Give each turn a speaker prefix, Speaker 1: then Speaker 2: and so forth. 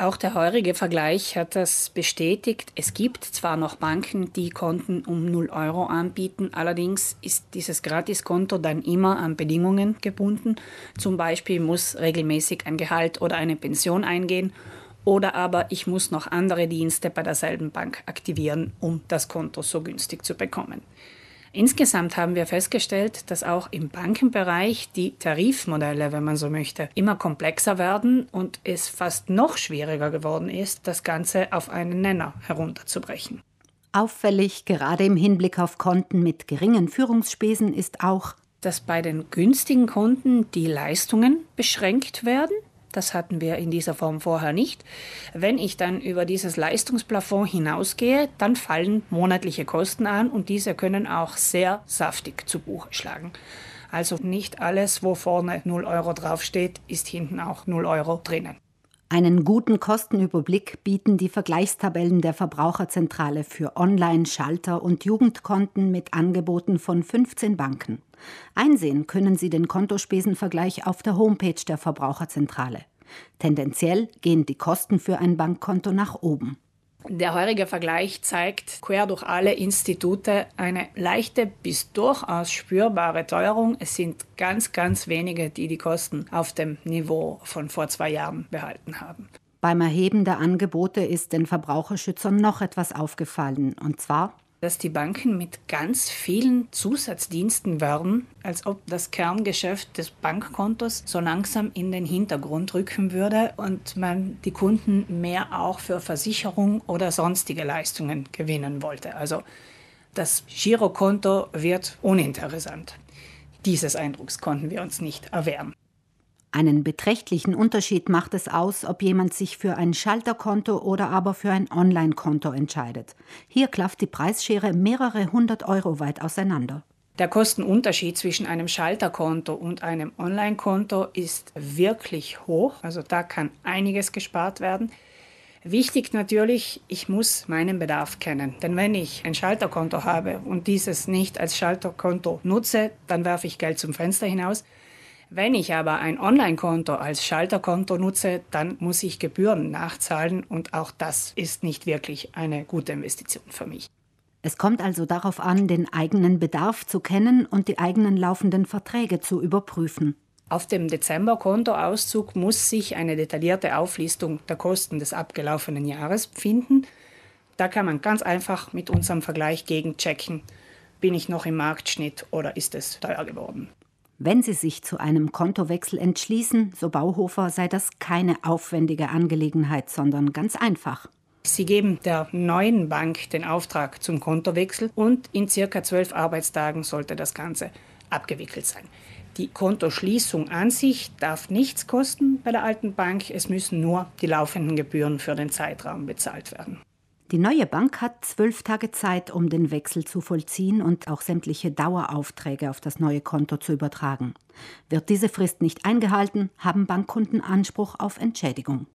Speaker 1: Auch der heurige Vergleich hat das bestätigt. Es gibt zwar noch Banken, die Konten um 0 Euro anbieten, allerdings ist dieses Gratiskonto dann immer an Bedingungen gebunden. Zum Beispiel muss regelmäßig ein Gehalt oder eine Pension eingehen oder aber ich muss noch andere Dienste bei derselben Bank aktivieren, um das Konto so günstig zu bekommen. Insgesamt haben wir festgestellt, dass auch im Bankenbereich die Tarifmodelle, wenn man so möchte, immer komplexer werden und es fast noch schwieriger geworden ist, das Ganze auf einen Nenner herunterzubrechen.
Speaker 2: Auffällig, gerade im Hinblick auf Konten mit geringen Führungsspesen, ist auch,
Speaker 1: dass bei den günstigen Kunden die Leistungen beschränkt werden das hatten wir in dieser Form vorher nicht. Wenn ich dann über dieses Leistungsplafond hinausgehe, dann fallen monatliche Kosten an und diese können auch sehr saftig zu Buche schlagen. Also nicht alles, wo vorne 0 Euro draufsteht, ist hinten auch 0 Euro drinnen.
Speaker 2: Einen guten Kostenüberblick bieten die Vergleichstabellen der Verbraucherzentrale für Online-, Schalter- und Jugendkonten mit Angeboten von 15 Banken. Einsehen können Sie den Kontospesenvergleich auf der Homepage der Verbraucherzentrale. Tendenziell gehen die Kosten für ein Bankkonto nach oben.
Speaker 1: Der heurige Vergleich zeigt quer durch alle Institute eine leichte bis durchaus spürbare Teuerung. Es sind ganz, ganz wenige, die die Kosten auf dem Niveau von vor zwei Jahren behalten haben.
Speaker 2: Beim Erheben der Angebote ist den Verbraucherschützern noch etwas aufgefallen, und zwar
Speaker 1: dass die Banken mit ganz vielen Zusatzdiensten werben, als ob das Kerngeschäft des Bankkontos so langsam in den Hintergrund rücken würde und man die Kunden mehr auch für Versicherung oder sonstige Leistungen gewinnen wollte. Also das Girokonto wird uninteressant. Dieses Eindrucks konnten wir uns nicht erwehren.
Speaker 2: Einen beträchtlichen Unterschied macht es aus, ob jemand sich für ein Schalterkonto oder aber für ein Online-Konto entscheidet. Hier klafft die Preisschere mehrere hundert Euro weit auseinander.
Speaker 1: Der Kostenunterschied zwischen einem Schalterkonto und einem Online-Konto ist wirklich hoch. Also da kann einiges gespart werden. Wichtig natürlich, ich muss meinen Bedarf kennen. Denn wenn ich ein Schalterkonto habe und dieses nicht als Schalterkonto nutze, dann werfe ich Geld zum Fenster hinaus. Wenn ich aber ein Online-Konto als Schalterkonto nutze, dann muss ich Gebühren nachzahlen und auch das ist nicht wirklich eine gute Investition für mich.
Speaker 2: Es kommt also darauf an, den eigenen Bedarf zu kennen und die eigenen laufenden Verträge zu überprüfen.
Speaker 1: Auf dem Dezember-Kontoauszug muss sich eine detaillierte Auflistung der Kosten des abgelaufenen Jahres finden. Da kann man ganz einfach mit unserem Vergleich gegenchecken, bin ich noch im Marktschnitt oder ist es teuer geworden.
Speaker 2: Wenn Sie sich zu einem Kontowechsel entschließen, so Bauhofer, sei das keine aufwendige Angelegenheit, sondern ganz einfach.
Speaker 1: Sie geben der neuen Bank den Auftrag zum Kontowechsel und in circa zwölf Arbeitstagen sollte das Ganze abgewickelt sein. Die Kontoschließung an sich darf nichts kosten bei der alten Bank. Es müssen nur die laufenden Gebühren für den Zeitraum bezahlt werden.
Speaker 2: Die neue Bank hat zwölf Tage Zeit, um den Wechsel zu vollziehen und auch sämtliche Daueraufträge auf das neue Konto zu übertragen. Wird diese Frist nicht eingehalten, haben Bankkunden Anspruch auf Entschädigung.